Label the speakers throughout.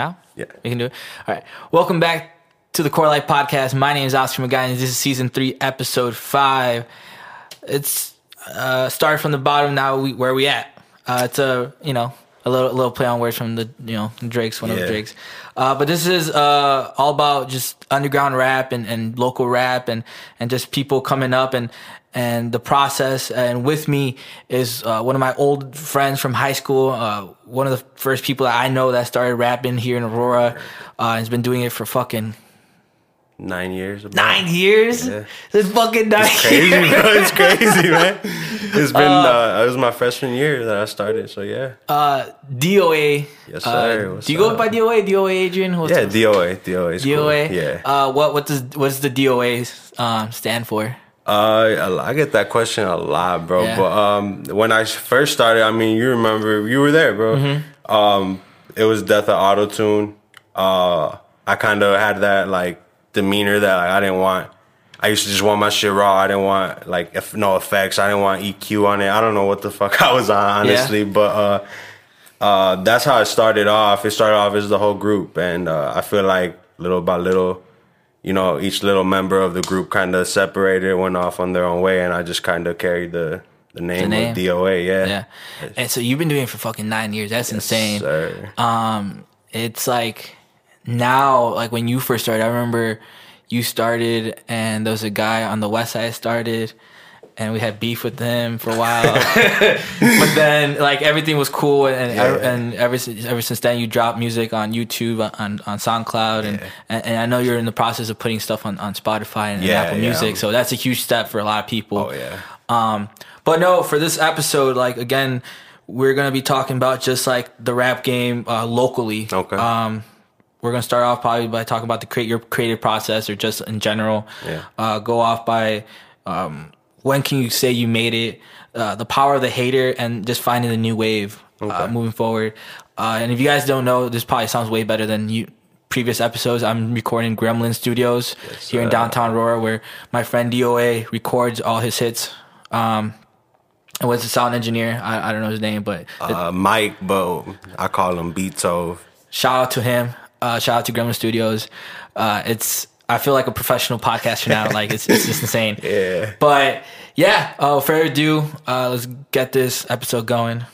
Speaker 1: Now?
Speaker 2: Yeah.
Speaker 1: We can do it. All right. Welcome back to the Quarter Life Podcast. My name is Oscar McGuire. This is season three, episode five. It's uh started from the bottom. Now we where we at? Uh, it's a you know a little a little play on words from the you know Drake's one of the Drake's. Uh, but this is uh all about just underground rap and, and local rap and and just people coming up and and the process. And with me is uh, one of my old friends from high school. Uh, one of the first people that I know that started rapping here in Aurora. Uh, has been doing it for fucking
Speaker 2: Nine years. about.
Speaker 1: nine years.
Speaker 2: Yeah.
Speaker 1: It's fucking nine
Speaker 2: Crazy,
Speaker 1: years.
Speaker 2: bro. It's crazy, man. It's been. Uh, it was my freshman year that I started. So yeah.
Speaker 1: Uh, DOA.
Speaker 2: Yes,
Speaker 1: uh,
Speaker 2: sir. What's
Speaker 1: do you go by DOA? DOA Adrian? What's
Speaker 2: yeah.
Speaker 1: the-
Speaker 2: DOA. DOA. cool.
Speaker 1: DOA.
Speaker 2: Yeah.
Speaker 1: Uh, what what does what's the DOA um, stand for?
Speaker 2: Uh, I get that question a lot, bro.
Speaker 1: Yeah.
Speaker 2: But um, when I first started, I mean, you remember, you were there, bro.
Speaker 1: Mm-hmm.
Speaker 2: Um, it was death of auto tune. Uh, I kind of had that like demeanor that like, I didn't want. I used to just want my shit raw. I didn't want like if, no effects. I didn't want EQ on it. I don't know what the fuck I was on honestly, but uh, uh, that's how it started off. It started off as the whole group, and uh, I feel like little by little, you know, each little member of the group kind of separated, went off on their own way, and I just kind of carried the the name,
Speaker 1: name.
Speaker 2: of DOA. Yeah,
Speaker 1: Yeah. And so you've been doing it for fucking nine years. That's insane.
Speaker 2: Sir.
Speaker 1: Um, it's like now, like when you first started, I remember you started and there was a guy on the west side started and we had beef with him for a while. but then like everything was cool and
Speaker 2: Yeah.
Speaker 1: and ever since ever since then you dropped music on YouTube on on SoundCloud and, and and I know you're in the process of putting stuff on on Spotify and, and Apple
Speaker 2: yeah.
Speaker 1: Music. So that's a huge step for a lot of people.
Speaker 2: Oh yeah.
Speaker 1: Um, but no, for this episode, like again, we're gonna be talking about just like the rap game uh, locally.
Speaker 2: Okay.
Speaker 1: Um, we're gonna start off probably by talking about the create your creative process or just in general.
Speaker 2: Yeah.
Speaker 1: Uh, go off by um, when can you say you made it? Uh, the power of the hater and just finding the new wave uh, moving forward. Uh, and if you guys don't know, this probably sounds way better than you previous episodes. I'm recording Gremlin Studios here in downtown Aurora, where my friend DOA records all his hits. Um, and was a sound engineer. I, I don't know his name, but
Speaker 2: Uh, Mike, Bo. I call him Beto.
Speaker 1: shout out to him. Uh, shout out to Gremlin Studios. Uh, it's I feel like a professional podcaster now. like it's it's just insane.
Speaker 2: Yeah.
Speaker 1: But yeah, uh, fair further ado, uh, let's get this episode going.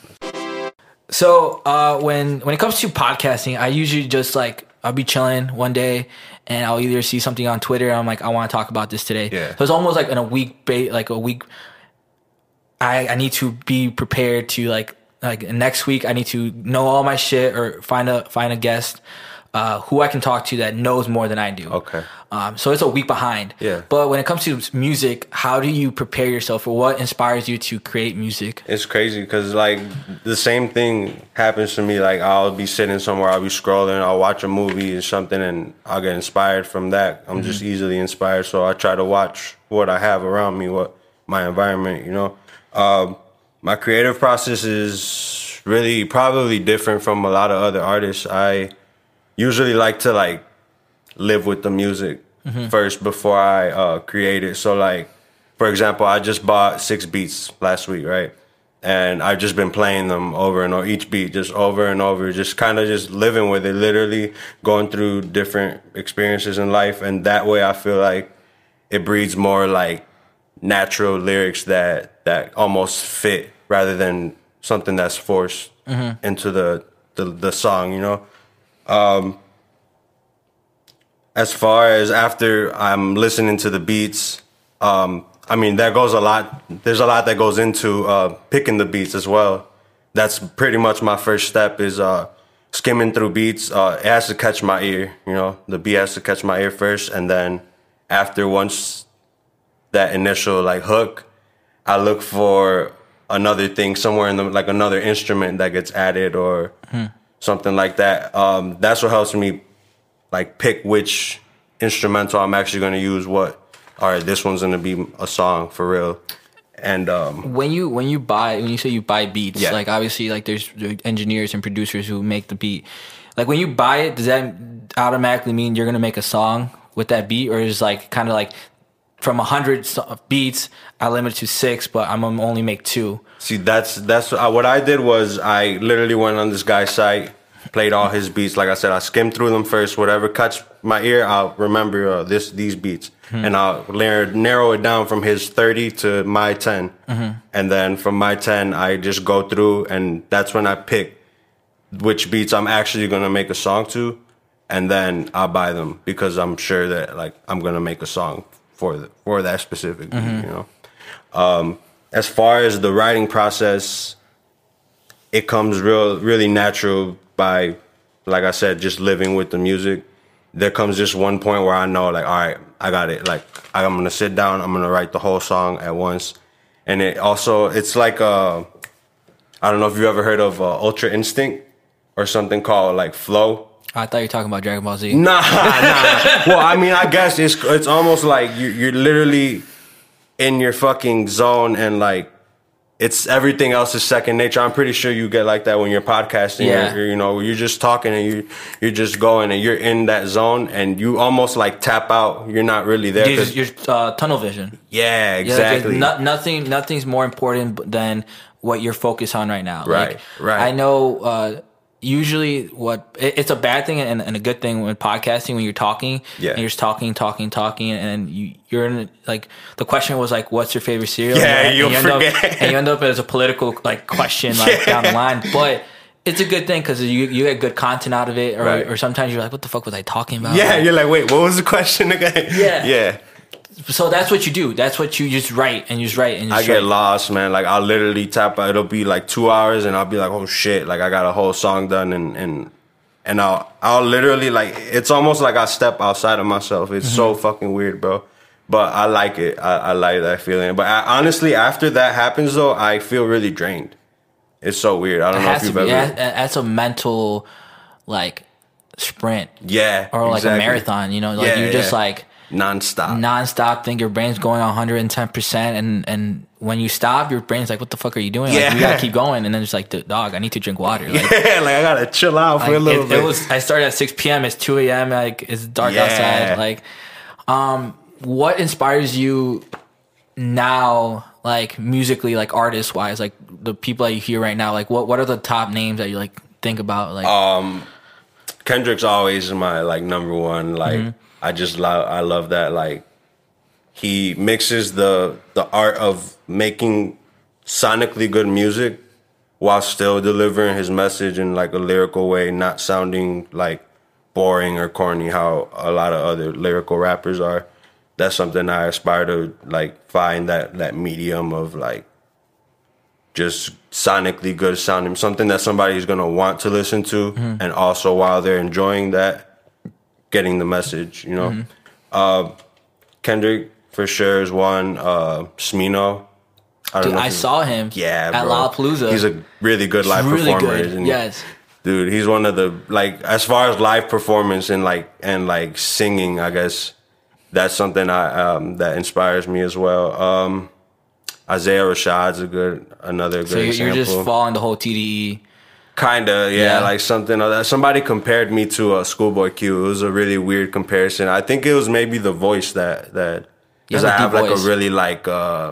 Speaker 1: So uh, when when it comes to podcasting, I usually just like I'll be chilling one day and I'll either see something on Twitter. And I'm like, I want to talk about this today.
Speaker 2: Yeah.
Speaker 1: So it's almost like in a week, ba- like a week. I I need to be prepared to like like next week. I need to know all my shit or find a find a guest. Uh, who I can talk to that knows more than I do.
Speaker 2: Okay.
Speaker 1: Um, so it's a week behind.
Speaker 2: Yeah.
Speaker 1: But when it comes to music, how do you prepare yourself, or what inspires you to create music?
Speaker 2: It's crazy because like the same thing happens to me. Like I'll be sitting somewhere, I'll be scrolling, I'll watch a movie or something, and I'll get inspired from that. I'm just easily inspired, so I try to watch what I have around me, what my environment. You know, um, my creative process is really probably different from a lot of other artists. I usually like to like live with the music first before I uh, create it. So like, for example, I just bought six beats last week, right? And I've just been playing them over and over, each beat just over and over, just kind of just living with it, literally going through different experiences in life. And that way I feel like it breeds more like natural lyrics that, that almost fit rather than something that's forced into the, the, the song, you know? As far as after I'm listening to the beats, um, I mean, that goes a lot. There's a lot that goes into uh, picking the beats as well. That's pretty much my first step is uh, skimming through beats. Uh, it has to catch my ear, you know. The beat has to catch my ear first, and then after once that initial like hook, I look for another thing somewhere in the like another instrument that gets added or something like that. Um, that's what helps me like pick which instrumental I'm actually going to use. What? All right, this one's going to be a song for real. And um,
Speaker 1: When you when you buy when you say you buy beats,
Speaker 2: Yeah.
Speaker 1: like obviously like there's engineers and producers who make the beat. Like when you buy it, does that automatically mean you're gonna make a song with that beat, or is like kind of like from a hundred beats, I limit to six, but I'm gonna only make two.
Speaker 2: see, that's that's uh, what I did was I literally went on this guy's site played all his beats. Like I said, I skimmed through them first. Whatever cuts my ear, I'll remember uh, this these beats, and I'll narrow, narrow it down from his thirty to my 10 and then from my ten, I just go through, and that's when I pick which beats I'm actually gonna make a song to, and then I'll buy them because I'm sure that like I'm gonna make a song for the, for that specific beat, you know. Um, as far as the writing process, it comes real really natural by like I said, just living with the music. There comes just one point where I know like, all right, I got it. Like I'm gonna sit down, I'm gonna write the whole song at once. And it also it's like uh I don't know if you ever heard of uh, Ultra Instinct or something called like Flow.
Speaker 1: I thought you were talking about Dragon Ball Z.
Speaker 2: Nah, nah. well, I mean, I guess it's it's almost like you you're literally in your fucking zone and like it's everything else is second nature. I'm pretty sure you get like that when you're podcasting.
Speaker 1: Yeah.
Speaker 2: Or, you know, you're just talking and you you're just going and you're in that zone and you almost like tap out. You're not really there.
Speaker 1: You're, you're uh, tunnel vision.
Speaker 2: yeah,
Speaker 1: Yeah,
Speaker 2: exactly.
Speaker 1: no- nothing, nothing's more important than what you're focused on right now.
Speaker 2: Right,
Speaker 1: Like,
Speaker 2: right.
Speaker 1: I know. Uh, usually, what it's a bad thing and, and a good thing when podcasting when you're talking.
Speaker 2: Yeah.
Speaker 1: and you're just talking, talking, talking, and you you're in like the question was like, "What's your favorite cereal?"
Speaker 2: Yeah,
Speaker 1: and,
Speaker 2: you'll
Speaker 1: you end
Speaker 2: forget.
Speaker 1: Up, and you end up as a political like question like down the line, but. It's a good thing because you you get good content out of it, or,
Speaker 2: Right.
Speaker 1: or sometimes you're like, "What the fuck was I talking about?"
Speaker 2: yeah,
Speaker 1: Like,
Speaker 2: you're like, wait, what was the question again?
Speaker 1: Yeah.
Speaker 2: yeah.
Speaker 1: So that's what you do. That's what you just write and you just write and you
Speaker 2: I get
Speaker 1: write.
Speaker 2: lost, man. Like I'll literally tap. It'll be like two hours, and I'll be like, "Oh shit!" Like I got a whole song done, and and and I'll I'll literally like it's almost like I step outside of myself. It's so
Speaker 1: Mm-hmm.
Speaker 2: fucking weird, bro. But I like it. I, I like that feeling. But I, honestly, after that happens, though, I feel really drained. It's so weird. I don't
Speaker 1: It
Speaker 2: know if you've
Speaker 1: be.
Speaker 2: ever.
Speaker 1: That's a mental like sprint
Speaker 2: Yeah,
Speaker 1: or like
Speaker 2: exactly.
Speaker 1: a marathon. You know, like
Speaker 2: Yeah,
Speaker 1: you're just
Speaker 2: yeah.
Speaker 1: like
Speaker 2: nonstop.
Speaker 1: nonstop. Think your brain's going 110 percent, and and when you stop, your brain's like, "What the fuck are you doing? Like,
Speaker 2: Yeah.
Speaker 1: you gotta keep going." And then it's like, "Dog, I need to drink water." Like,
Speaker 2: yeah, like I gotta chill out for a little
Speaker 1: it,
Speaker 2: bit.
Speaker 1: it was. I started at 6 p.m. It's 2 a.m. Like it's dark
Speaker 2: Yeah.
Speaker 1: outside. Like, um, what inspires you now? Like musically, like artist wise, like the people that you hear right now. Like, what what are the top names that you like think about? Like,
Speaker 2: Um, Kendrick's always my like number one. Like
Speaker 1: Mm-hmm.
Speaker 2: I just love I love that like he mixes the the art of making sonically good music while still delivering his message in like a lyrical way, not sounding like boring or corny how a lot of other lyrical rappers are. That's something I aspire to like find that that medium of like just sonically good sounding, something that somebody's gonna want to listen to, mm-hmm. and also while they're enjoying that, getting the message. You know, uh, Kendrick for sure is one. Uh, Smino, I don't
Speaker 1: dude. I saw him.
Speaker 2: yeah,
Speaker 1: at
Speaker 2: bro.
Speaker 1: Lollapalooza.
Speaker 2: He's a really good live
Speaker 1: really
Speaker 2: performer.
Speaker 1: good.
Speaker 2: isn't he?
Speaker 1: Yes.
Speaker 2: dude, he's one of the like as far as live performance and like and like singing. I guess that's something I um, that inspires me as well. Um, Isaiah Rashad's a good another good
Speaker 1: So you're, you're
Speaker 2: example.
Speaker 1: just following the whole TDE.
Speaker 2: Kinda, yeah,
Speaker 1: Yeah.
Speaker 2: like something. Somebody compared me to a Schoolboy Q. It was a really weird comparison. I think it was maybe the voice that that because
Speaker 1: You
Speaker 2: I
Speaker 1: have
Speaker 2: have
Speaker 1: a deep
Speaker 2: like
Speaker 1: voice.
Speaker 2: a really like uh,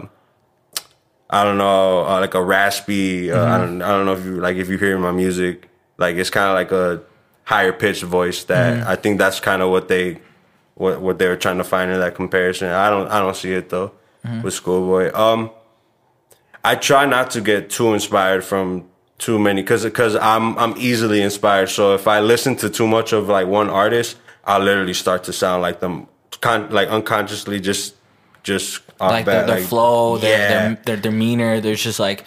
Speaker 2: I don't know, uh, like a raspy. Uh,
Speaker 1: Mm-hmm.
Speaker 2: I don't I don't know if you like if you hear my music, like it's kind of like a higher pitched voice that
Speaker 1: Mm-hmm.
Speaker 2: I think that's kind of what they what what they were trying to find in that comparison. I don't I don't see it though
Speaker 1: Mm-hmm.
Speaker 2: with Schoolboy. Um, I try not to get too inspired from too many because because I'm I'm easily inspired. So if I listen to too much of like one artist, I'll literally start to sound like them, con- like unconsciously, just just
Speaker 1: like their, their flow, their,
Speaker 2: yeah.
Speaker 1: their their demeanor. There's just like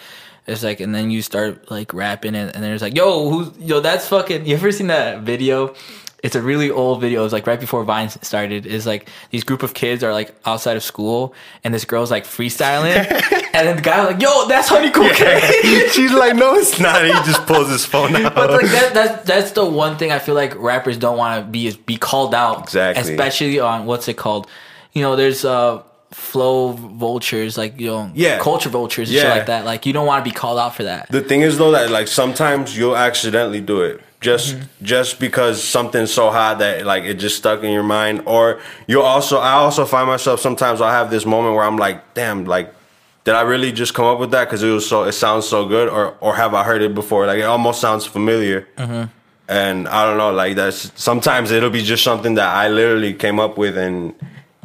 Speaker 1: it's like, and then you start like rapping, and, and there's like, yo, who's yo? That's fucking. You ever seen that video? It's a really old video. It's like right before Vine started. Is like these group of kids are like outside of school, and this girl's like freestyling, and then the guy like, "Yo, that's Honey Cocaine."
Speaker 2: She's like, no, it's not. He just pulls his phone out.
Speaker 1: But like that, that's that's the one thing I feel like rappers don't want to be is be called out,
Speaker 2: Exactly.
Speaker 1: Especially on what's it called? You know, there's uh flow vultures, like you know,
Speaker 2: Yeah.
Speaker 1: culture vultures and shit
Speaker 2: Yeah.
Speaker 1: like that. Like you don't want to be called out for that.
Speaker 2: The thing is though that like sometimes you'll accidentally do it just
Speaker 1: Mm-hmm.
Speaker 2: just because something's so hot that like it just stuck in your mind or you'll also I also find myself sometimes I'll have this moment where I'm like damn like did I really just come up with that because it was so it sounds so good or or have I heard it before like it almost sounds familiar
Speaker 1: Mm-hmm.
Speaker 2: and I don't know, like that's sometimes it'll be just something that I literally came up with, and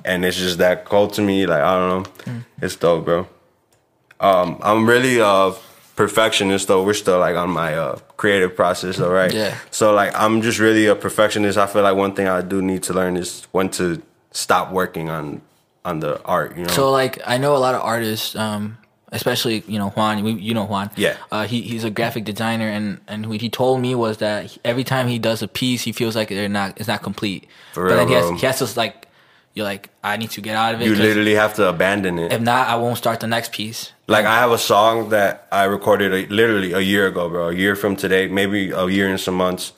Speaker 2: and it's just that cold to me. Like I don't know,
Speaker 1: Mm.
Speaker 2: it's dope, bro. Um, I'm really uh perfectionist though. We're still like on my uh creative process, though, right?
Speaker 1: Yeah.
Speaker 2: So like I'm just really a perfectionist. I feel like one thing I do need to learn is when to stop working on on the art. You know.
Speaker 1: So like I know a lot of artists, um, especially you know Juan. We, you know Juan.
Speaker 2: Yeah.
Speaker 1: Uh, he he's a graphic designer, and and what he told me was that every time he does a piece, he feels like they're not it's not complete.
Speaker 2: For
Speaker 1: but
Speaker 2: real,
Speaker 1: then he has, he has to like you're like I need to get out of it.
Speaker 2: You literally have to abandon it.
Speaker 1: if not, I won't start the next piece.
Speaker 2: Like I have a song that I recorded a, literally a year ago, bro. A year from today, maybe a year and some months.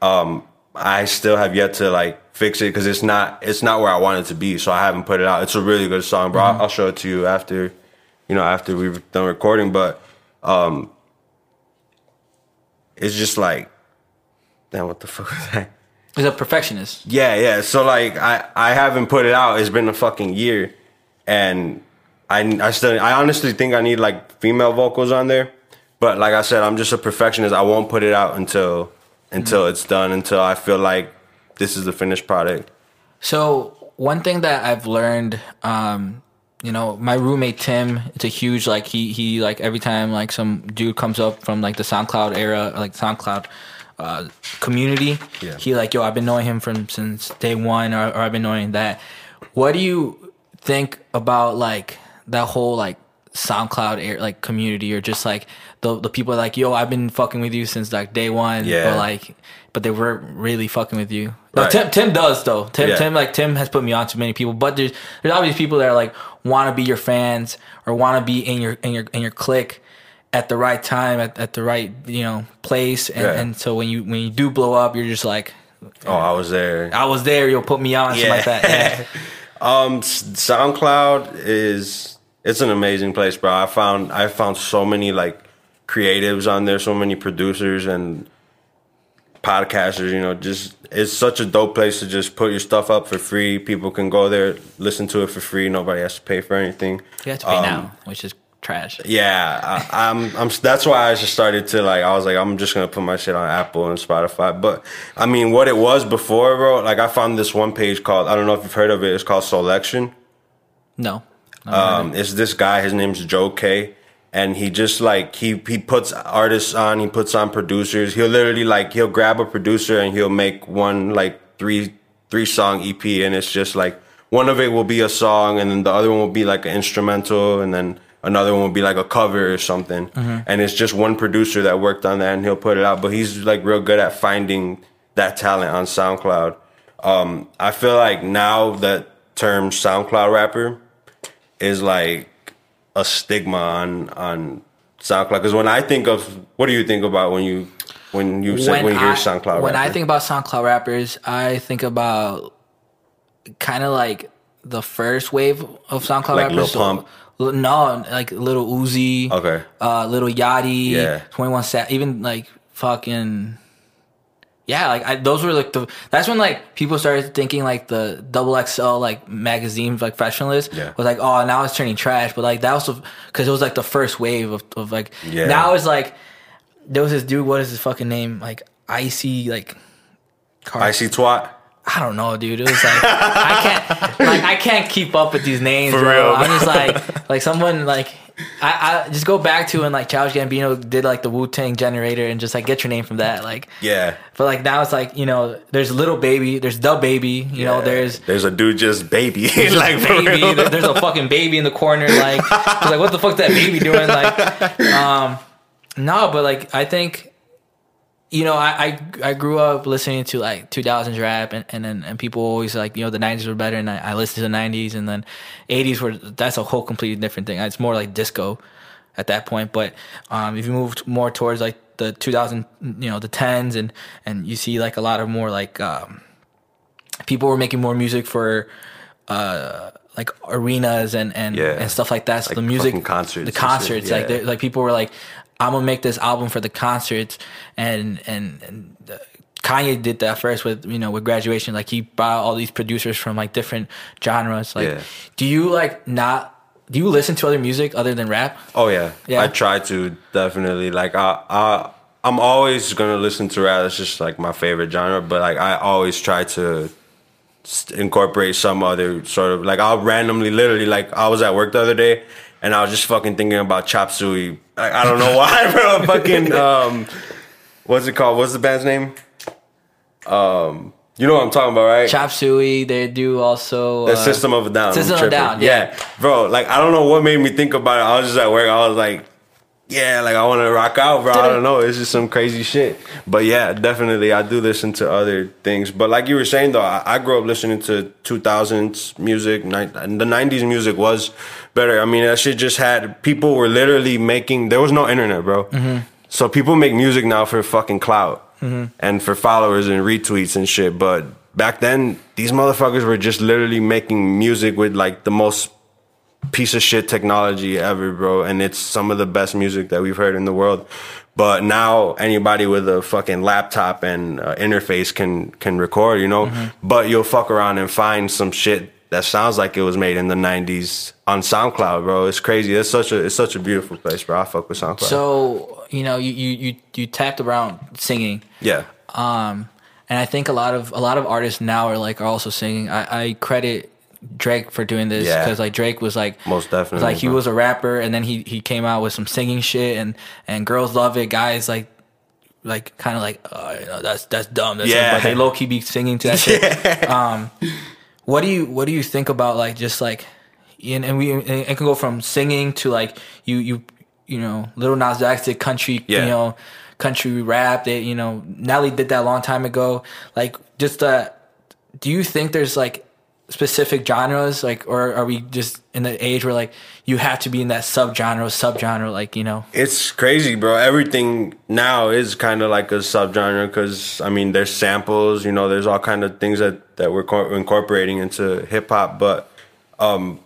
Speaker 2: Um, I still have yet to like fix it because it's not it's not where I want it to be. So I haven't put it out. It's a really good song, bro. I'll, I'll show it to you after, you know, after we've done recording. But um, it's just like, damn, what the fuck was that?
Speaker 1: He's a perfectionist.
Speaker 2: Yeah, yeah. So like I I haven't put it out. It's been a fucking year, and I I still I honestly think I need like female vocals on there. But like I said, I'm just a perfectionist. I won't put it out until until it's done. Until I feel like this is the finished product.
Speaker 1: So one thing that I've learned, um, you know, my roommate Tim, it's a huge like he he like every time like some dude comes up from like the SoundCloud era, like SoundCloud uh, community,
Speaker 2: Yeah.
Speaker 1: he like yo, I've been knowing him from since day one, or, or I've been knowing that. What do you think about like that whole like SoundCloud air, like community, or just like the the people like yo, I've been fucking with you since like day one,
Speaker 2: Yeah.
Speaker 1: but like. But they weren't really fucking with you. No,
Speaker 2: Right.
Speaker 1: Tim, Tim does though. Tim,
Speaker 2: Yeah.
Speaker 1: Tim, like Tim has put me on to many people, but there's there's obviously people that are like want to be your fans or want to be in your in your in your clique at the right time at, at the right you know place, and,
Speaker 2: Yeah.
Speaker 1: and so when you when you do blow up, you're just like,
Speaker 2: Oh, I was there.
Speaker 1: I was there. You'll put me on, something like that. Yeah.
Speaker 2: Um, SoundCloud is it's an amazing place, bro. I found I found so many like creatives on there, so many producers and podcasters. You know, just it's such a dope place to just put your stuff up for free. People can go there, listen to it for free. Nobody has to pay for anything.
Speaker 1: You have to pay
Speaker 2: Um,
Speaker 1: now, which is trash.
Speaker 2: Yeah, I, I'm. I'm. That's why I just started to like. I was like, I'm just gonna put my shit on Apple and Spotify. But I mean, what it was before, bro. Like, I found this one page called. I don't know if you've heard of it. It's called Selection.
Speaker 1: No.
Speaker 2: Um, it's this guy. His name's Joe K. And he just like he he puts artists on. He puts on producers. He'll literally like he'll grab a producer and he'll make one like three three song EP. And it's just like one of it will be a song, and then the other one will be like an instrumental, and then another one would be like a cover or something. And it's just one producer that worked on that, and he'll put it out. But he's like real good at finding that talent on SoundCloud. Um, I feel like now that term SoundCloud rapper is like a stigma on on SoundCloud. Because when I think of, what do you think about when you when you say when, you hear
Speaker 1: I,
Speaker 2: SoundCloud?
Speaker 1: When I think about SoundCloud rappers, I think about kind of like the first wave of SoundCloud
Speaker 2: Like
Speaker 1: rappers. So-
Speaker 2: Pump?
Speaker 1: Lil- no, like Little Uzi.
Speaker 2: Okay.
Speaker 1: Uh, Little Yachty.
Speaker 2: Yeah.
Speaker 1: Twenty One Sat. Even like fucking. Yeah, like I, those were like the. That's when like people started thinking like the double XL like magazines like Freshman list
Speaker 2: Yeah.
Speaker 1: was like oh now it's turning trash, but like that was because it was like the first wave of, of like
Speaker 2: Yeah.
Speaker 1: now it's like there was this dude what is his fucking name like icy like Car-
Speaker 2: I see twat.
Speaker 1: I don't know, dude. It was like I can't like I can't keep up with these names,
Speaker 2: For
Speaker 1: bro.
Speaker 2: real.
Speaker 1: I'm just like like someone like I, I just go back to when like Childish Gambino did like the Wu Tang generator and just like get your name from that. Like
Speaker 2: Yeah.
Speaker 1: but like now it's like, you know, there's little baby, there's DaBaby, you know, there's
Speaker 2: there's a dude just baby like
Speaker 1: baby. There's a fucking baby in the corner. Like, like what the fuck's that baby doing? Like, um, no, but like I think, you know, I I, I grew up listening to like 2000s rap, and and and people always like you know the 90s were better, and I, I listened to the 90s, and then 80s were that's a whole completely different thing. It's more like disco at that point, but um, if you moved more towards like the 2000, you know, the 10s, and and you see like a lot of more like um, people were making more music for uh like arenas and and,
Speaker 2: Yeah.
Speaker 1: and stuff like that. So
Speaker 2: Like
Speaker 1: the music,
Speaker 2: concerts
Speaker 1: the concerts, like
Speaker 2: yeah.
Speaker 1: they- like people were like, I'm gonna make this album for the concerts, and and and. Uh, Kanye did that first with you know with graduation like he brought all these producers from like different genres like
Speaker 2: Yeah.
Speaker 1: do you like not do you listen to other music other than rap
Speaker 2: Oh yeah.
Speaker 1: Yeah.
Speaker 2: I try to definitely like I I I'm always gonna listen to rap. It's just like my favorite genre. But like I always try to incorporate some other sort of like I'll randomly, literally, like I was at work the other day and I was just fucking thinking about Chop Suey. Like, I don't know why, bro. fucking um, what's it called? What's the band's name? Um, you know what I'm talking about, right?
Speaker 1: Chop Suey. They do also
Speaker 2: The
Speaker 1: uh,
Speaker 2: System of a Down.
Speaker 1: System of a. Down, yeah.
Speaker 2: bro. Like I don't know what made me think about it. I was just at work. I was like, yeah, like I want to rock out, bro. I don't know. It's just some crazy shit. But yeah, definitely, I do listen to other things. But like you were saying though, I, I grew up listening to 2000s music. Ni- The 90s music was better. I mean, that shit just had people were literally making. There was no internet, bro. Mm-hmm. So people make music now for fucking clout mm-hmm. and for followers and retweets and shit. But back then, these motherfuckers were just literally making music with like the most piece of shit technology ever, bro. And it's some of the best music that we've heard in the world. But now anybody with a fucking laptop and uh, interface can can record, you know. But you'll fuck around and find some shit that sounds like it was made in the '90s on SoundCloud, bro. It's crazy. It's such a it's such a beautiful place, bro. I fuck with SoundCloud.
Speaker 1: So you know, you you you, you tapped around singing.
Speaker 2: yeah,
Speaker 1: Um, and I think a lot of a lot of artists now are like are also singing. I, I credit Drake for doing this
Speaker 2: Yeah.
Speaker 1: because like Drake was like
Speaker 2: Most definitely,
Speaker 1: like he
Speaker 2: bro.
Speaker 1: was a rapper and then he he came out with some singing shit and and girls love it. Guys like like kind of like oh, you know, that's that's dumb. That's
Speaker 2: Yeah.
Speaker 1: but they low key be singing to that shit. Um, what do you what do you think about like just like and, and we and it can go from singing to like you you you know little Nas X did country
Speaker 2: Yeah.
Speaker 1: you know country rap that you know Nelly did that a long time ago like just uh do you think there's like specific genres like or are we just in the age where like you have to be in that subgenre subgenre like you know
Speaker 2: It's crazy, bro. Everything now is kind of like a subgenre because I mean, there's samples, you know, there's all kind of things that that we're co- incorporating into hip hop. But, um,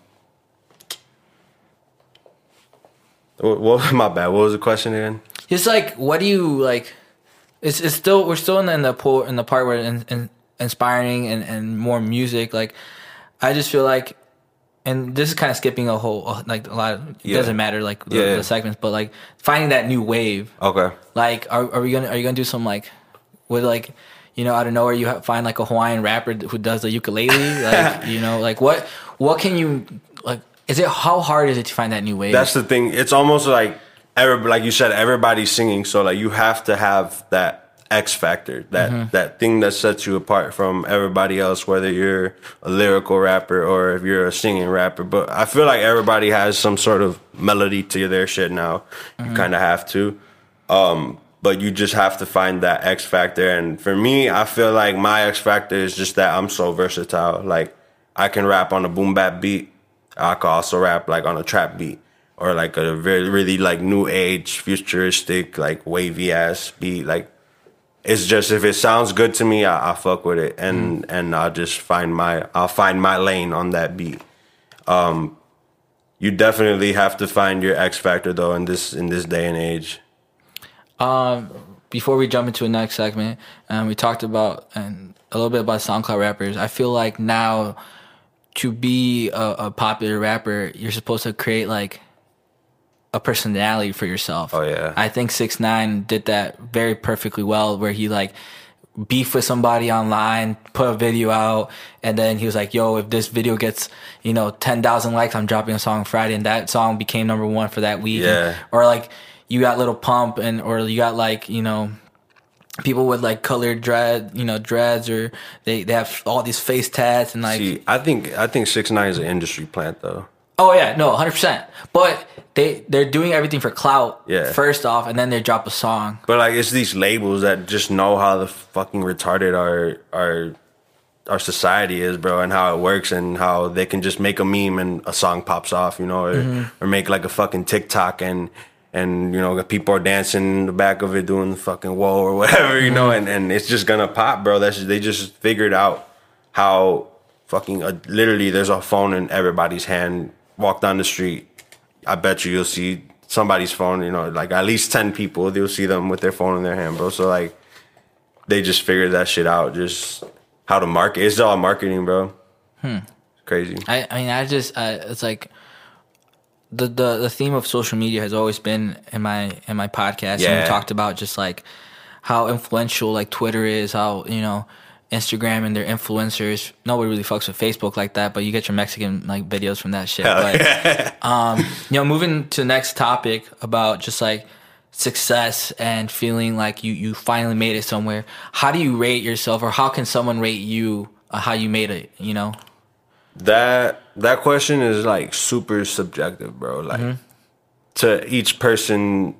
Speaker 2: what, what? My bad. What was the question again?
Speaker 1: It's like, what do you like? It's it's still we're still in the, in the pool in the part where in, in, inspiring and, and more music. Like, I just feel like, and this is kind of skipping a whole like a lot. Of, it
Speaker 2: Yeah.
Speaker 1: doesn't matter like the,
Speaker 2: Yeah,
Speaker 1: the segments, but like finding that new wave.
Speaker 2: Okay.
Speaker 1: Like, are are we gonna are you gonna do some like with like you know out of nowhere you find like a Hawaiian rapper who does the ukulele? like you know like what what can you like? Is it how hard is it to find that new wave?
Speaker 2: That's the thing. It's almost like every like you said, everybody's singing. So like you have to have that X factor, that that thing that sets you apart from everybody else, whether you're a lyrical rapper or if you're a singing rapper. But I feel like everybody has some sort of melody to their shit now. You kind of have to. Um, but you just have to find that X factor. And for me, I feel like my X factor is just that I'm so versatile. Like I can rap on a boom bap beat. I can also rap like on a trap beat or like a very really like new age futuristic like wavy ass beat. Like it's just if it sounds good to me, I, I fuck with it and and I'll just find my I'll find my lane on that beat. Um, you definitely have to find your X factor though in this in this day and age.
Speaker 1: Um, before we jump into the next segment, um, we talked about and a little bit about SoundCloud rappers. I feel like now to be a, a popular rapper, you're supposed to create like a personality for yourself.
Speaker 2: Oh, yeah.
Speaker 1: I think Six Nine did that very perfectly well, where he like beef with somebody online, put a video out, and then he was like, "Yo, if this video gets you know ten thousand likes, I'm dropping a song Friday," and that song became number one for that week.
Speaker 2: Yeah.
Speaker 1: Or like you got Little Pump, and or you got like you know people with like colored dread, you know, dreads, or they they have all these face tats and like.
Speaker 2: See, I think I think six nine is an industry plant though.
Speaker 1: Oh yeah, no, hundred percent. But they they're doing everything for clout.
Speaker 2: Yeah.
Speaker 1: First off, and then they drop a song.
Speaker 2: But like it's these labels that just know how the fucking retarded our our our society is, bro, and how it works and how they can just make a meme and a song pops off, you know, or, or make like a fucking TikTok and and you know people are dancing in the back of it doing the fucking whoa or whatever, you know, and, and it's just gonna pop, bro. That's they just figured out how fucking uh, literally there's a phone in everybody's hand. Walk down the street, I bet you you'll see somebody's phone, you know, like at least 10 people, you'll see them with their phone in their hand, bro. So, like, they just figured that shit out, just how to market. It's all marketing, bro. Hmm. Crazy.
Speaker 1: I, I mean, I just, uh, it's like the, the the theme of social media has always been in my in my podcast. And
Speaker 2: Yeah.
Speaker 1: we talked about just like how influential like Twitter is, how you know Instagram and their influencers. Nobody really fucks with Facebook like that, but you get your Mexican like videos from that shit. But um, you know, moving to the next topic about just like success and feeling like you you finally made it somewhere. How do you rate yourself, or how can someone rate you? Uh, how you made it? You know.
Speaker 2: That that question is like super subjective, bro. Like to each person,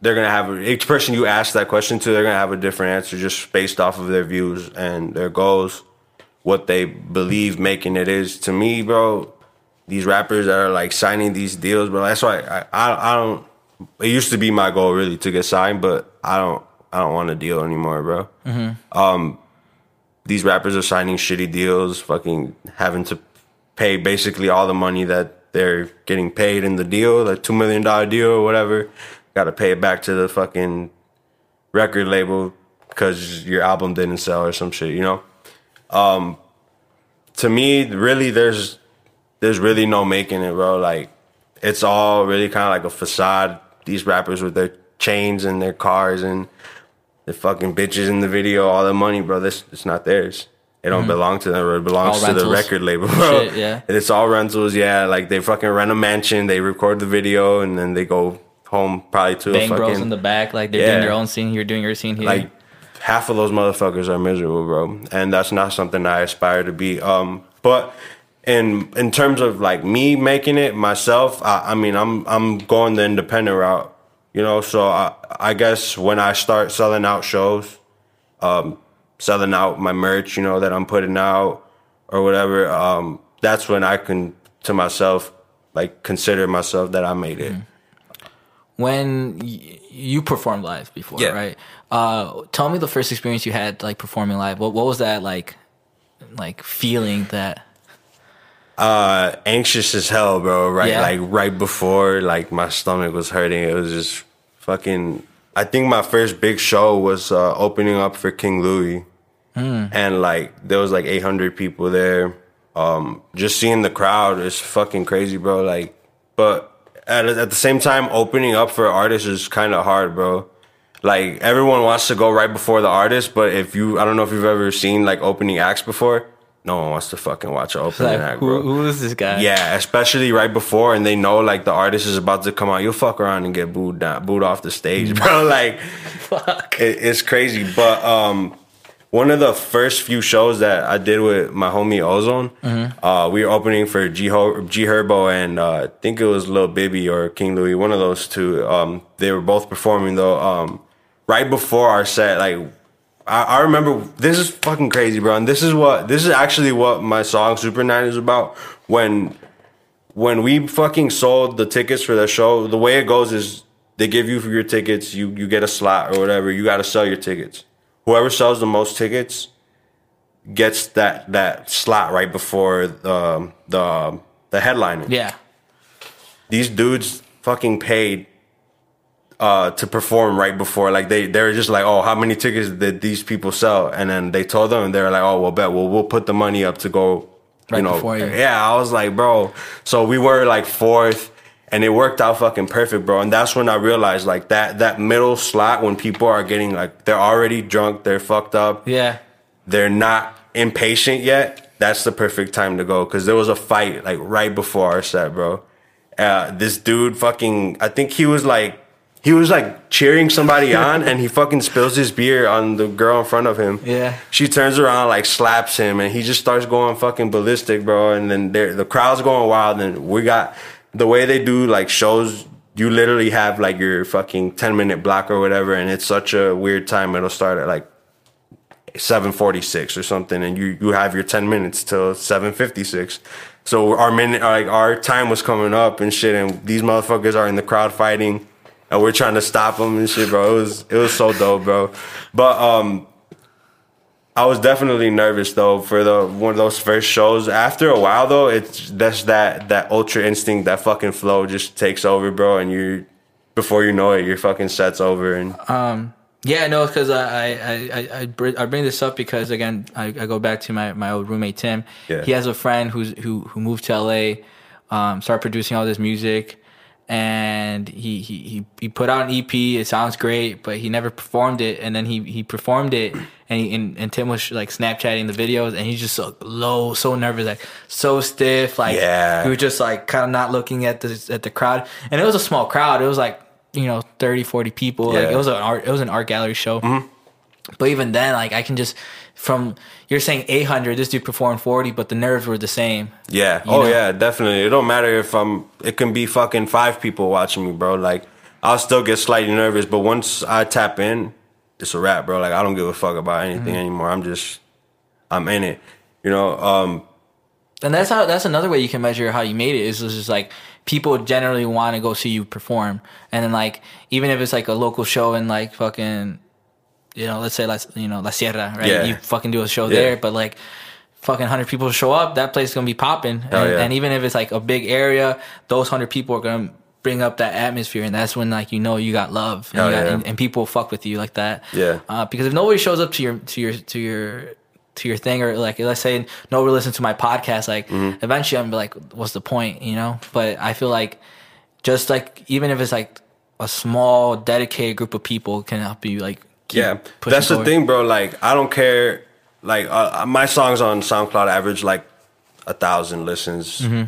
Speaker 2: they're gonna have each person you ask that question to, they're gonna have a different answer just based off of their views and their goals, what they believe making it is. To me, bro, these rappers that are like signing these deals, bro. That's why I I, I don't. It used to be my goal really to get signed, but I don't I don't want a deal anymore, bro Um, these rappers are signing shitty deals, fucking having to pay basically all the money that they're getting paid in the deal, like two million dollar deal or whatever. Got to pay it back to the fucking record label because your album didn't sell or some shit, you know. Um, to me, really, there's there's really no making it, bro. Like it's all really kind of like a facade. These rappers with their chains and their cars and the fucking bitches in the video, all the money, bro. This it's not theirs. It don't belong to them. It belongs
Speaker 1: Mm-hmm. All
Speaker 2: to the record label, bro.
Speaker 1: Shit, yeah.
Speaker 2: And it's all rentals. Yeah, like they fucking rent a mansion, they record the video, and then they go home probably to
Speaker 1: Bang
Speaker 2: a
Speaker 1: Bros in the back, like they're
Speaker 2: Yeah.
Speaker 1: doing their own scene. You're doing your scene here.
Speaker 2: like half of those motherfuckers are miserable, bro. And that's not something I aspire to be. Um, but in in terms of like me making it myself, I, I mean, I'm I'm going the independent route, you know. So I I guess when I start selling out shows, um, selling out my merch, you know, that I'm putting out or whatever, um, that's when I can to myself like consider myself that I made it.
Speaker 1: When y- you performed live before,
Speaker 2: Yeah.
Speaker 1: right? Uh, tell me the first experience you had like performing live. What what was that like? Like feeling that
Speaker 2: uh anxious as hell, bro. Right,
Speaker 1: Yeah.
Speaker 2: like right before, like my stomach was hurting. It was just fucking. I think my first big show was uh, opening up for King Louie, and like there was like 800 people there. Um, just seeing the crowd is fucking crazy, bro. Like, but at at the same time, opening up for artists is kind of hard, bro. Like everyone wants to go right before the artist, but if you, I don't know if you've ever seen like opening acts before. No one wants to fucking watch an opening
Speaker 1: like
Speaker 2: act, bro.
Speaker 1: who, who is this guy?
Speaker 2: Yeah, especially right before, and they know like the artist is about to come out. You'll fuck around and get booed down, booed off the stage, bro. Like,
Speaker 1: Fuck.
Speaker 2: it, it's crazy. But um, one of the first few shows that I did with my homie Ozone, uh, we were opening for G, G Herbo and uh, I think it was Lil Bibby or King Louie, one of those two. Um, they were both performing though. Um, right before our set, like I, I remember this is fucking crazy, bro. And this is what this is actually what my song Super Nine is about. When when we fucking sold the tickets for the show, the way it goes is they give you for your tickets, you you get a slot or whatever. You got to sell your tickets. Whoever sells the most tickets gets that that slot right before the the the headliner.
Speaker 1: Yeah.
Speaker 2: These dudes fucking paid uh to perform right before like they they were just like oh how many tickets did these people sell and then they told them and they were like oh well bet well we'll put the money up to go
Speaker 1: Right
Speaker 2: you know
Speaker 1: before you.
Speaker 2: yeah I was like bro so we were like fourth and it worked out fucking perfect bro and that's when I realized like that that middle slot when people are getting like they're already drunk they're fucked up
Speaker 1: Yeah.
Speaker 2: they're not impatient yet, that's the perfect time to go. Cause there was a fight like right before our set, bro. Uh, this dude fucking, I think he was like, he was like cheering somebody on and he fucking spills his beer on the girl in front of him.
Speaker 1: Yeah.
Speaker 2: She turns around, like slaps him and he just starts going fucking ballistic, bro. And then there- the crowd's going wild and we got the way they do like shows. You literally have like your fucking 10 minute block or whatever. And it's such a weird time. It'll start at like 746 or something and you you have your 10 minutes till 756 so our minute like our time was coming up and shit and these motherfuckers are in the crowd fighting and we're trying to stop them and shit bro it was it was so dope bro but um I was definitely nervous though for the one of those first shows. After a while though, it's that's that that ultra instinct, that fucking flow just takes over, bro, and you before you know it, your fucking set's over and um,
Speaker 1: Yeah, no, because I, I, I, I, I bring this up because again, I, I go back to my, my old roommate Tim.
Speaker 2: Yeah.
Speaker 1: He has a friend who's who who moved to LA, um, started producing all this music, and he, he he he put out an EP. It sounds great, but he never performed it. And then he he performed it, and he, and, and Tim was like Snapchatting the videos, and he's just so low, so nervous, like so stiff, like
Speaker 2: Yeah.
Speaker 1: he was just like kind of not looking at the at the crowd, and it was a small crowd. It was like you know 30, 40 people. Like
Speaker 2: Yeah. Mm-hmm.
Speaker 1: it was an art it was an art gallery show. But even then, like I can just from you're saying 800, this dude performed 40, but the nerves were the same.
Speaker 2: Yeah. Oh
Speaker 1: know?
Speaker 2: yeah, definitely. It don't matter if I'm. It can be fucking five people watching me, bro. Like I'll still get slightly nervous, but once I tap in, it's a wrap, bro. Like I don't give a fuck about anything
Speaker 1: Mm-hmm.
Speaker 2: anymore. I'm just, I'm in it. You know. Um.
Speaker 1: And that's how that's another way you can measure how you made it is just like people generally want to go see you perform. And then like even if it's like a local show in like fucking you know, let's say La, you know, La Sierra, right?
Speaker 2: Yeah.
Speaker 1: You fucking do a show
Speaker 2: Yeah.
Speaker 1: there, but like fucking 100 people show up, that place is going to be popping. And,
Speaker 2: yeah.
Speaker 1: and even if it's like a big area, those 100 people are going to bring up that atmosphere and that's when like you know you got love and, you got,
Speaker 2: yeah.
Speaker 1: and, and people fuck with you like that.
Speaker 2: Yeah.
Speaker 1: Uh, because if nobody shows up to your to your to your to your thing or like let's say nobody listens to my podcast like
Speaker 2: Mm-hmm.
Speaker 1: eventually i'm like what's the point you know but i feel like just like even if it's like a small dedicated group of people can help you like
Speaker 2: Yeah, that's the thing, bro. Like I don't care. Like uh, my songs on SoundCloud average like a thousand listens.
Speaker 1: Mm-hmm.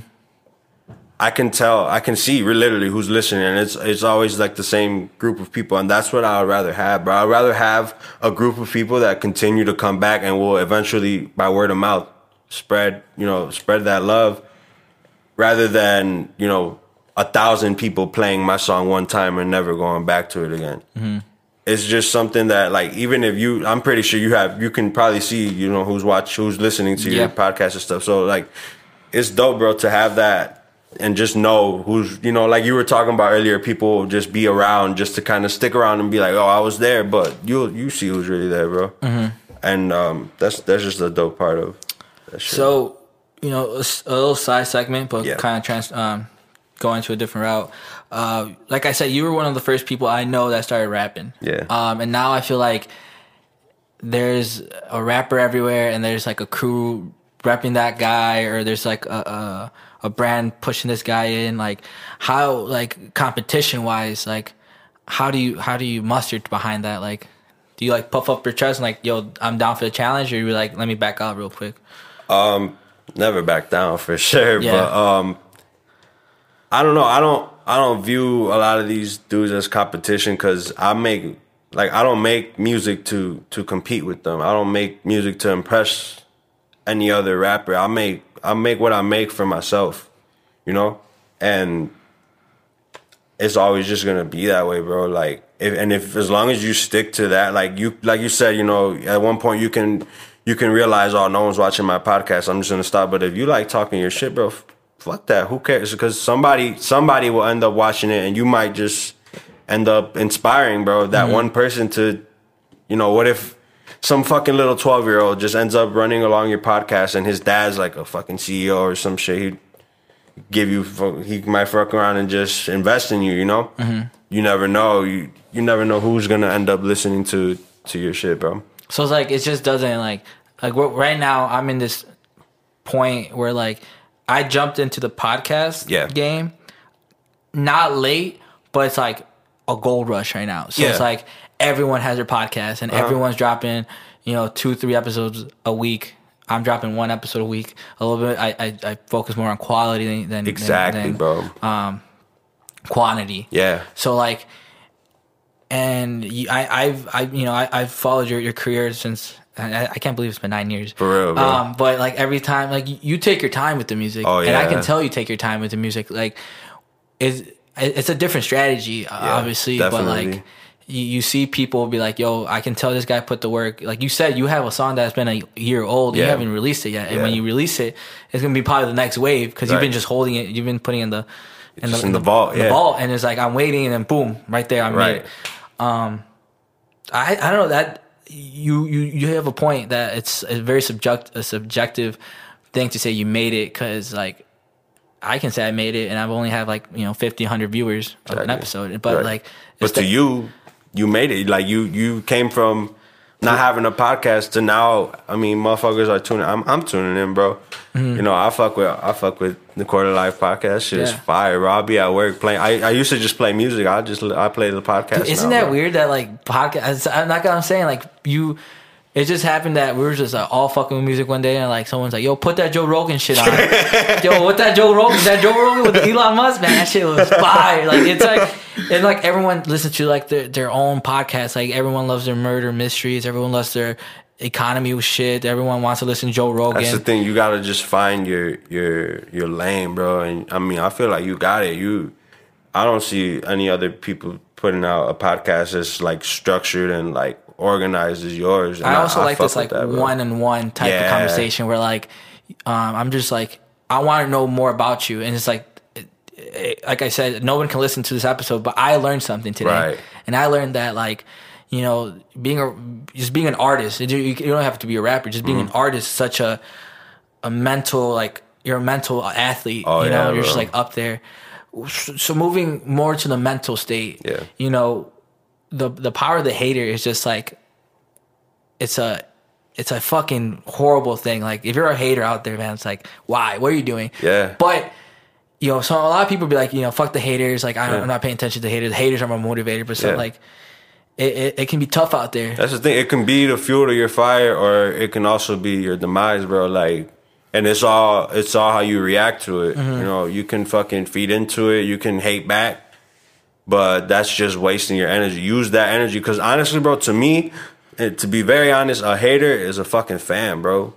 Speaker 2: I can tell, I can see literally who's listening, and it's it's always like the same group of people, and that's what I would rather have, bro. I'd rather have a group of people that continue to come back and will eventually, by word of mouth, spread you know spread that love, rather than you know a thousand people playing my song one time and never going back to it again it's just something that like even if you i'm pretty sure you have you can probably see you know who's watch who's listening to your podcast and stuff so like it's dope bro to have that and just know who's you know like you were talking about earlier people just be around just to kind of stick around and be like oh i was there but you you see who's really there bro
Speaker 1: Mm-hmm.
Speaker 2: and um that's that's just the dope part of that shit.
Speaker 1: so you know a little side segment but
Speaker 2: Yeah.
Speaker 1: kind of trans um going to a different route uh like i said you were one of the first people i know that started rapping
Speaker 2: Yeah.
Speaker 1: um and now i feel like there's a rapper everywhere and there's like a crew repping that guy or there's like a, a a brand pushing this guy in like how like competition wise like how do you how do you muster behind that like do you like puff up your chest and like yo i'm down for the challenge or you like let me back out real quick Um,
Speaker 2: never back down for sure.
Speaker 1: Yeah.
Speaker 2: But um, I don't know. I don't. I don't view a lot of these dudes as competition because I make like I don't make music to to compete with them. I don't make music to impress any other rapper. I make I make what I make for myself, you know, and it's always just gonna be that way, bro. Like, if, and if as long as you stick to that, like you, like you said, you know, at one point you can, you can realize, oh, no one's watching my podcast. I'm just gonna stop. But if you like talking your shit, bro, fuck that. Who cares? Because somebody, somebody will end up watching it, and you might just end up inspiring, bro. That mm-hmm. one person to, you know, what if some fucking little twelve year old just ends up running along your podcast, and his dad's like a fucking CEO or some shit. He give you he might fuck around and just invest in you you know mm-hmm. you never know you you never know who's gonna end up listening to to your shit bro
Speaker 1: So it's like it just doesn't like like right now I'm in this point where like I jumped into the podcast
Speaker 2: Yeah.
Speaker 1: game not late, but it's like a gold rush right now. So it's
Speaker 2: Yeah. Uh-huh.
Speaker 1: like everyone has their podcast and everyone's dropping you know two three episodes a week. I'm dropping one episode a week. A little bit. I I, I focus more on quality than than
Speaker 2: exactly
Speaker 1: than,
Speaker 2: bro
Speaker 1: quantity.
Speaker 2: yeah
Speaker 1: So like, and I, I've, I, you know, I, I've followed your, your career since. I, I can't believe it's been nine years.
Speaker 2: For real, bro.
Speaker 1: Um, but like every time, like you- you take your time with the music,
Speaker 2: Oh,
Speaker 1: and I can tell you take your time with the music. Like, is it's a different strategy, obviously, but like. You, you see people be like, "Yo, I can tell this guy put the work." Like you said, you have a song that's been a year old.
Speaker 2: yeah.
Speaker 1: You haven't released it yet, and when you release it, it's gonna be probably the next wave because you've been just holding it. You've been putting in the in
Speaker 2: Just in the vault,
Speaker 1: the
Speaker 2: yeah.
Speaker 1: vault, and it's like I'm waiting, and then boom, right there, I'm
Speaker 2: right
Speaker 1: made. I I don't know that you you you have a point that it's a very subject a subjective thing to say you made it because like I can say I made it and I've only had like you know 50 100 viewers of an episode but
Speaker 2: Right.
Speaker 1: like
Speaker 2: but to
Speaker 1: the-
Speaker 2: you you made it like you you came from not having a podcast to now. I mean, motherfuckers are tuning. I'm I'm tuning in, bro. Mm-hmm. You know, I fuck with I fuck with the Quarter Life podcast. Shit is fire, bro. I'll be at work playing. I, I used to just play music. I just I play the podcast.
Speaker 1: Isn't
Speaker 2: now,
Speaker 1: that
Speaker 2: bro.
Speaker 1: weird that like podcast? I'm not I'm saying like you. It just happened that we were just uh, all fucking with music one day, and like someone's like, "Yo, put that Joe Rogan shit on." Yo, what that Joe Rogan? That Joe Rogan with Elon Musk, man, that shit was fire. Like it's like, and like everyone listens to like their their own podcast. Like everyone loves their murder mysteries. Everyone loves their economy with shit. Everyone wants to listen to Joe Rogan.
Speaker 2: That's the thing. You gotta just find your your your lane, bro. And I mean, I feel like you got it. You, I don't see any other people putting out a podcast that's like structured and like organized as yours. And
Speaker 1: I also like
Speaker 2: fuck
Speaker 1: this like one on one type of conversation where like um, I'm just like I want to know more about you, and it's like like I said, no one can listen to this episode, but I learned something today,
Speaker 2: Right.
Speaker 1: and I learned that like you know being a just being an artist, you don't have to be a rapper, just being
Speaker 2: Mm-hmm.
Speaker 1: an artist, is such a a mental like you're a mental athlete,
Speaker 2: Oh,
Speaker 1: you know,
Speaker 2: yeah,
Speaker 1: you're just like up there. So moving more to the mental state,
Speaker 2: Yeah.
Speaker 1: you know, the the power of the hater is just like it's a it's a fucking horrible thing. Like if you're a hater out there, man, it's like why? What are you doing?
Speaker 2: Yeah.
Speaker 1: But you know, so a lot of people be like, you know, fuck the haters. Like I,
Speaker 2: Yeah.
Speaker 1: I'm not paying attention to haters. The haters are my motivator. But so
Speaker 2: Yeah.
Speaker 1: like it, it, it can be tough out there.
Speaker 2: That's the thing. It can be the fuel to your fire, or it can also be your demise, bro. Like, and it's all it's all how you react to it.
Speaker 1: Mm-hmm.
Speaker 2: You know, you can fucking feed into it. You can hate back, but that's just wasting your energy. Use that energy, because honestly, bro, to me, to be very honest, a hater is a fucking fan, bro.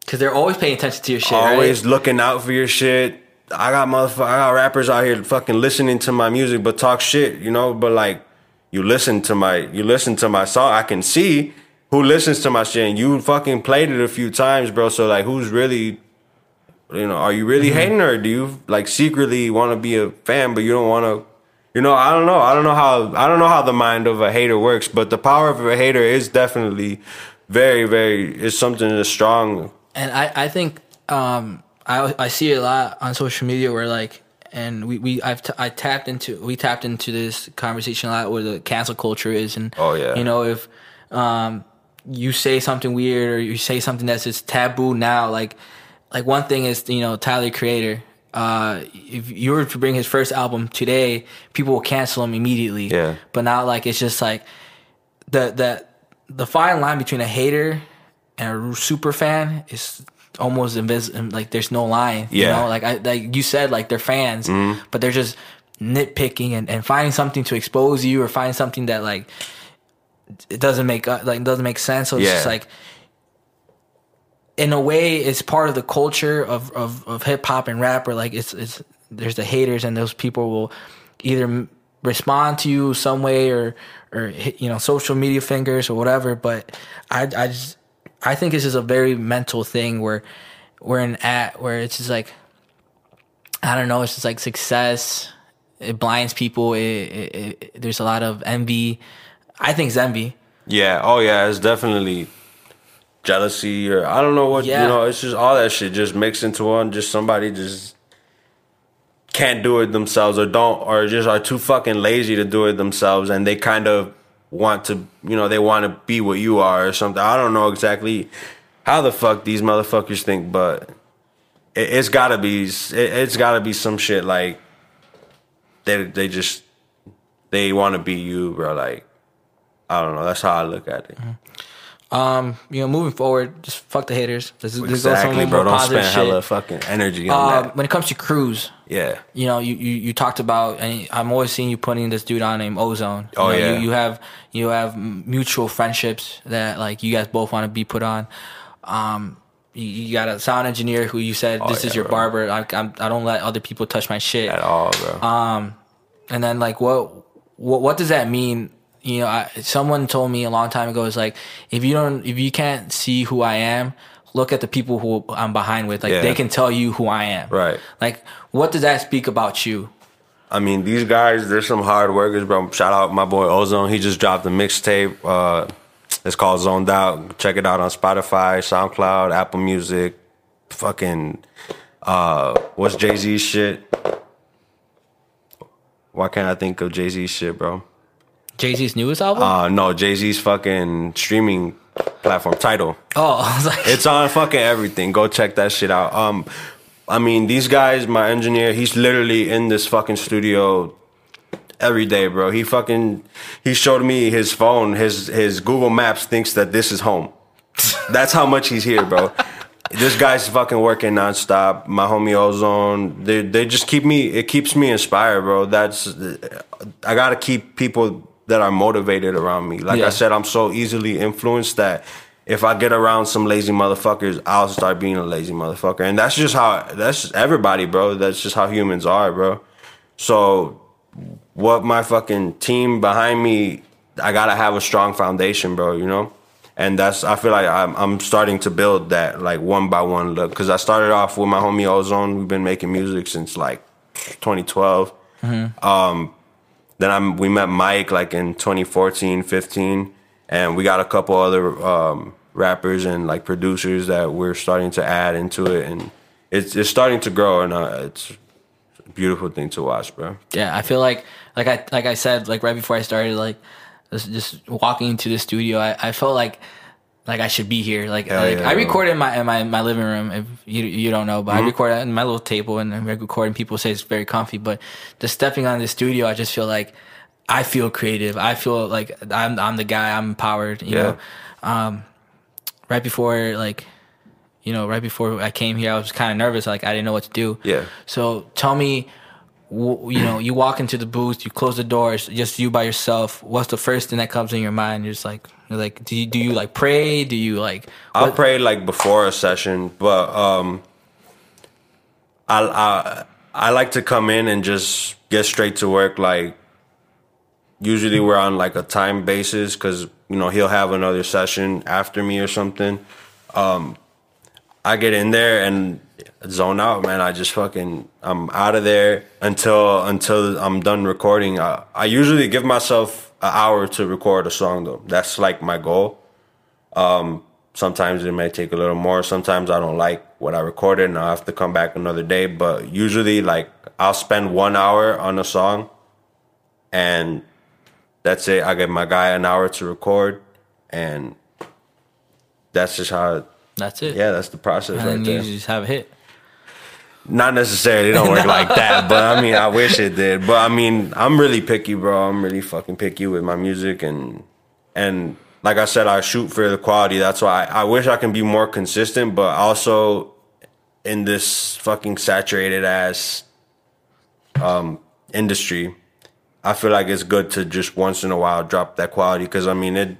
Speaker 1: Because they're always paying attention to your shit.
Speaker 2: Always
Speaker 1: right?
Speaker 2: looking out for your shit. I got motherfucker, I got rappers out here fucking listening to my music, but talk shit, you know. But like, you listen to my, you listen to my song. I can see who listens to my shit, and you fucking played it a few times, bro. So like, who's really, you know, are you really
Speaker 1: Mm-hmm.
Speaker 2: hating, or do you like secretly want to be a fan, but you don't want to? You know, I don't know. I don't know how. I don't know how the mind of a hater works, but the power of a hater is definitely very, very. It's something that's strong.
Speaker 1: and I, I think um, I I see it a lot on social media where like and we, we I've t- I tapped into we tapped into this conversation a lot where the cancel culture is and
Speaker 2: Oh, yeah.
Speaker 1: you know if um, you say something weird or you say something that's just taboo now like like one thing is you know Tyler Creator uh, if you were to bring his first album today people will cancel him immediately
Speaker 2: Yeah.
Speaker 1: but now like it's just like the the the fine line between a hater and a super fan is almost invisible. Like there's no line. You
Speaker 2: Yeah. Mm-hmm.
Speaker 1: know, like I like you said, like they're fans, but they're just nitpicking and, and finding something to expose you or find something that like it doesn't make uh, like doesn't make sense. So it's just like in a way it's part of the culture of, of, of hip hop and rap like it's it's there's the haters and those people will either respond to you some way or or you know social media fingers or whatever but I I just I think this is a very mental thing where we're in at where it's just like I don't know it's just like success it blinds people it, it, it, there's a lot of envy I think it's envy
Speaker 2: Yeah. Oh yeah. It's definitely jealousy or I don't know what
Speaker 1: Yeah.
Speaker 2: you know. It's just all that shit just mixed into one. Just somebody just can't do it themselves or don't or just are too fucking lazy to do it themselves and they kind of want to you know they want to be what you are or something. I don't know exactly how the fuck these motherfuckers think, but it, it's gotta be it, it's gotta be some shit like they they just they want to be you, bro. Like I don't know. That's how I look at it. Mm-hmm.
Speaker 1: Um you know moving forward just fuck the haters let's, let's go
Speaker 2: Exactly,
Speaker 1: more
Speaker 2: bro. Don't
Speaker 1: positive
Speaker 2: spend
Speaker 1: shit.
Speaker 2: hella fucking energy on
Speaker 1: Um,
Speaker 2: that.
Speaker 1: when it comes to crews
Speaker 2: Yeah.
Speaker 1: you know, you, you, you talked about, and I'm always seeing you putting this dude on named Ozone. You
Speaker 2: Oh,
Speaker 1: know,
Speaker 2: yeah.
Speaker 1: You, you have you have mutual friendships that like you guys both want to be put on. Um, you, you got a sound engineer who you said this is
Speaker 2: Oh,
Speaker 1: your
Speaker 2: bro.
Speaker 1: barber. I, I'm, I don't let other people touch my shit.
Speaker 2: At all, bro.
Speaker 1: Um, and then like what what what does that mean? You know, I, someone told me a long time ago is like if you don't if you can't see who I am, look at the people who I'm behind with. Like
Speaker 2: Yeah.
Speaker 1: they can tell you who I am.
Speaker 2: Right.
Speaker 1: Like what does that speak about you?
Speaker 2: I mean, these guys, they're some hard workers, bro. Shout out my boy Ozone. He just dropped a mixtape. Uh, it's called Zoned Out. Check it out on Spotify, SoundCloud, Apple Music. Fucking, uh, what's Jay Z's shit? Why can't I think of Jay Z's shit, bro?
Speaker 1: Jay Z's newest album.
Speaker 2: Uh, no, Jay Z's fucking streaming platform title.
Speaker 1: oh, like,
Speaker 2: It's on fucking everything. Go check that shit out. Um, I mean, these guys, my engineer, he's literally in this fucking studio every day, bro. He fucking he showed me his phone. His his Google Maps thinks that this is home. That's how much he's here, bro. this guy's fucking working nonstop. My homie Ozone, they they just keep me. It keeps me inspired, bro. That's I gotta keep people that are motivated around me. Like
Speaker 1: Yeah.
Speaker 2: I said, I'm so easily influenced that if I get around some lazy motherfuckers, I'll start being a lazy motherfucker. And that's just how that's just everybody, bro. That's just how humans are, bro. So what my fucking team behind me, I gotta have a strong foundation, bro. You know, and that's I feel like I'm I'm starting to build that like one by one look because I started off with my homie Ozone. We've been making music since like 2012. Um, then I'm we met Mike like in 2014, 15, and we got a couple other um, rappers and like producers that we're starting to add into it, and it's it's starting to grow, and uh, it's a beautiful thing to watch, bro.
Speaker 1: yeah, I feel like like I like I said like right before I started like just, just walking into the studio, I, I felt like like I should be here. Like, like
Speaker 2: yeah,
Speaker 1: I record in my in my, my living room. If you you don't know, but
Speaker 2: Mm-hmm.
Speaker 1: I record in my little table and I'm recording. People say it's very comfy, but just stepping on the studio, I just feel like I feel creative. I feel like I'm I'm the guy. I'm empowered. You
Speaker 2: Yeah.
Speaker 1: know, um, right before like. You know, right before I came here, I was kind of nervous. Like I didn't know what to do.
Speaker 2: Yeah.
Speaker 1: So tell me, you know, you walk into the booth, you close the doors, just you by yourself. What's the first thing that comes in your mind? You're just like, you're like, do you, do you like pray? Do you like?
Speaker 2: I'll pray like before a session, but um, I I I like to come in and just get straight to work. Like usually we're on like a time basis because you know he'll have another session after me or something. Um, I get in there and zone out, man. I just fucking I'm out of there until until I'm done recording. I, I usually give myself an hour to record a song though. That's like my goal. Um, sometimes it may take a little more. Sometimes I don't like what I recorded and I have to come back another day. But usually, like, I'll spend one hour on a song and that's it. I give my guy an hour to record and that's just how,
Speaker 1: That's it.
Speaker 2: yeah, that's the process
Speaker 1: And
Speaker 2: right
Speaker 1: you
Speaker 2: there.
Speaker 1: just have a hit.
Speaker 2: Not necessarily, it don't work like that, but I mean, I wish it did. But I mean, I'm really picky, bro. I'm really fucking picky with my music, and and like I said, I shoot for the quality. That's why I, I wish I can be more consistent, but also in this fucking saturated ass um, industry, I feel like it's good to just once in a while drop that quality because I mean it.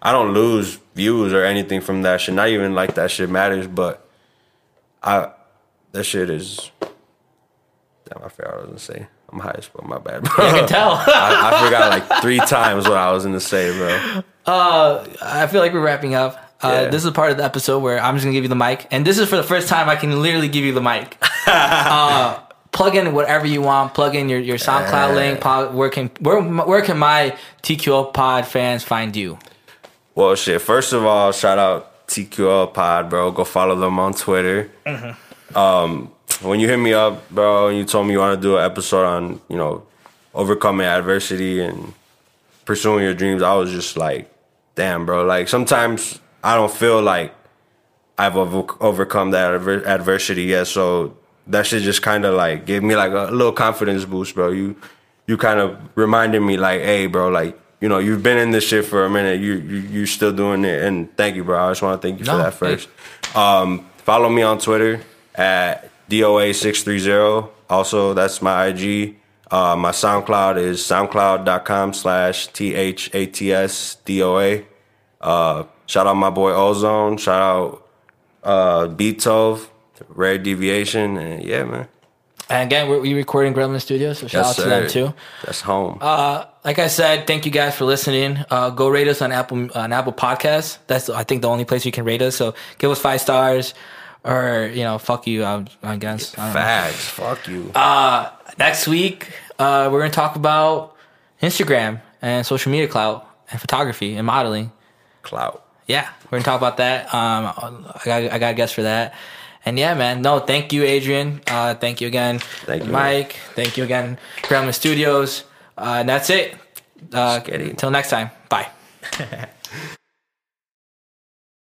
Speaker 2: I don't lose views or anything from that shit. Not even like that shit matters, but I that shit is. Damn, I forgot what I was gonna say. I'm high as fuck. My bad, bro.
Speaker 1: I can tell.
Speaker 2: I, I forgot like three times what I was gonna say, bro.
Speaker 1: uh, I feel like we're wrapping up. Uh,
Speaker 2: Yeah.
Speaker 1: This is part of the episode where I'm just gonna give you the mic, and this is for the first time I can literally give you the mic. uh, plug in whatever you want. Plug in your, your SoundCloud link. Pod, where can where where can my TQL Pod fans find you?
Speaker 2: Well, shit. First of all, shout out TQL Pod, bro. Go follow them on Twitter. Um, when you hit me up, bro, and you told me you want to do an episode on, you know, overcoming adversity and pursuing your dreams, I was just like, damn, bro. Like sometimes I don't feel like I've over- overcome that adver- adversity yet. So that shit just kind of like gave me like a little confidence boost, bro. You you kind of reminded me like, hey, bro, like you know you've been in this shit for a minute. You you you still doing it, and thank you, bro. I just want to thank you
Speaker 1: No,
Speaker 2: for that first. Um, follow me on Twitter at doa six three zero. Also, that's my IG. Uh, my SoundCloud is soundcloud.com slash T H A T S D O A. Uh, shout out my boy Ozone. Shout out uh, Beetov, Rare Deviation. And yeah, man.
Speaker 1: And again, we're, we're recording Gremlin Studios, so shout out to them too.
Speaker 2: That's home.
Speaker 1: Uh, like I said, thank you guys for listening. Uh, go rate us on Apple on Apple Podcasts. That's I think the only place you can rate us. So give us five stars, or you know, fuck you. I, I guess. I don't know.
Speaker 2: Fuck you.
Speaker 1: Uh, next week, uh, we're gonna talk about Instagram and social media clout and photography and modeling.
Speaker 2: Clout.
Speaker 1: Yeah, we're gonna talk about that. Um, I got I got a guess for that. And yeah, man. No, thank you, Adrian. Uh, thank you again,
Speaker 2: Thank you,
Speaker 1: Mike. Thank you again, Grandma Studios. Uh, and that's it. Uh, until next time, bye.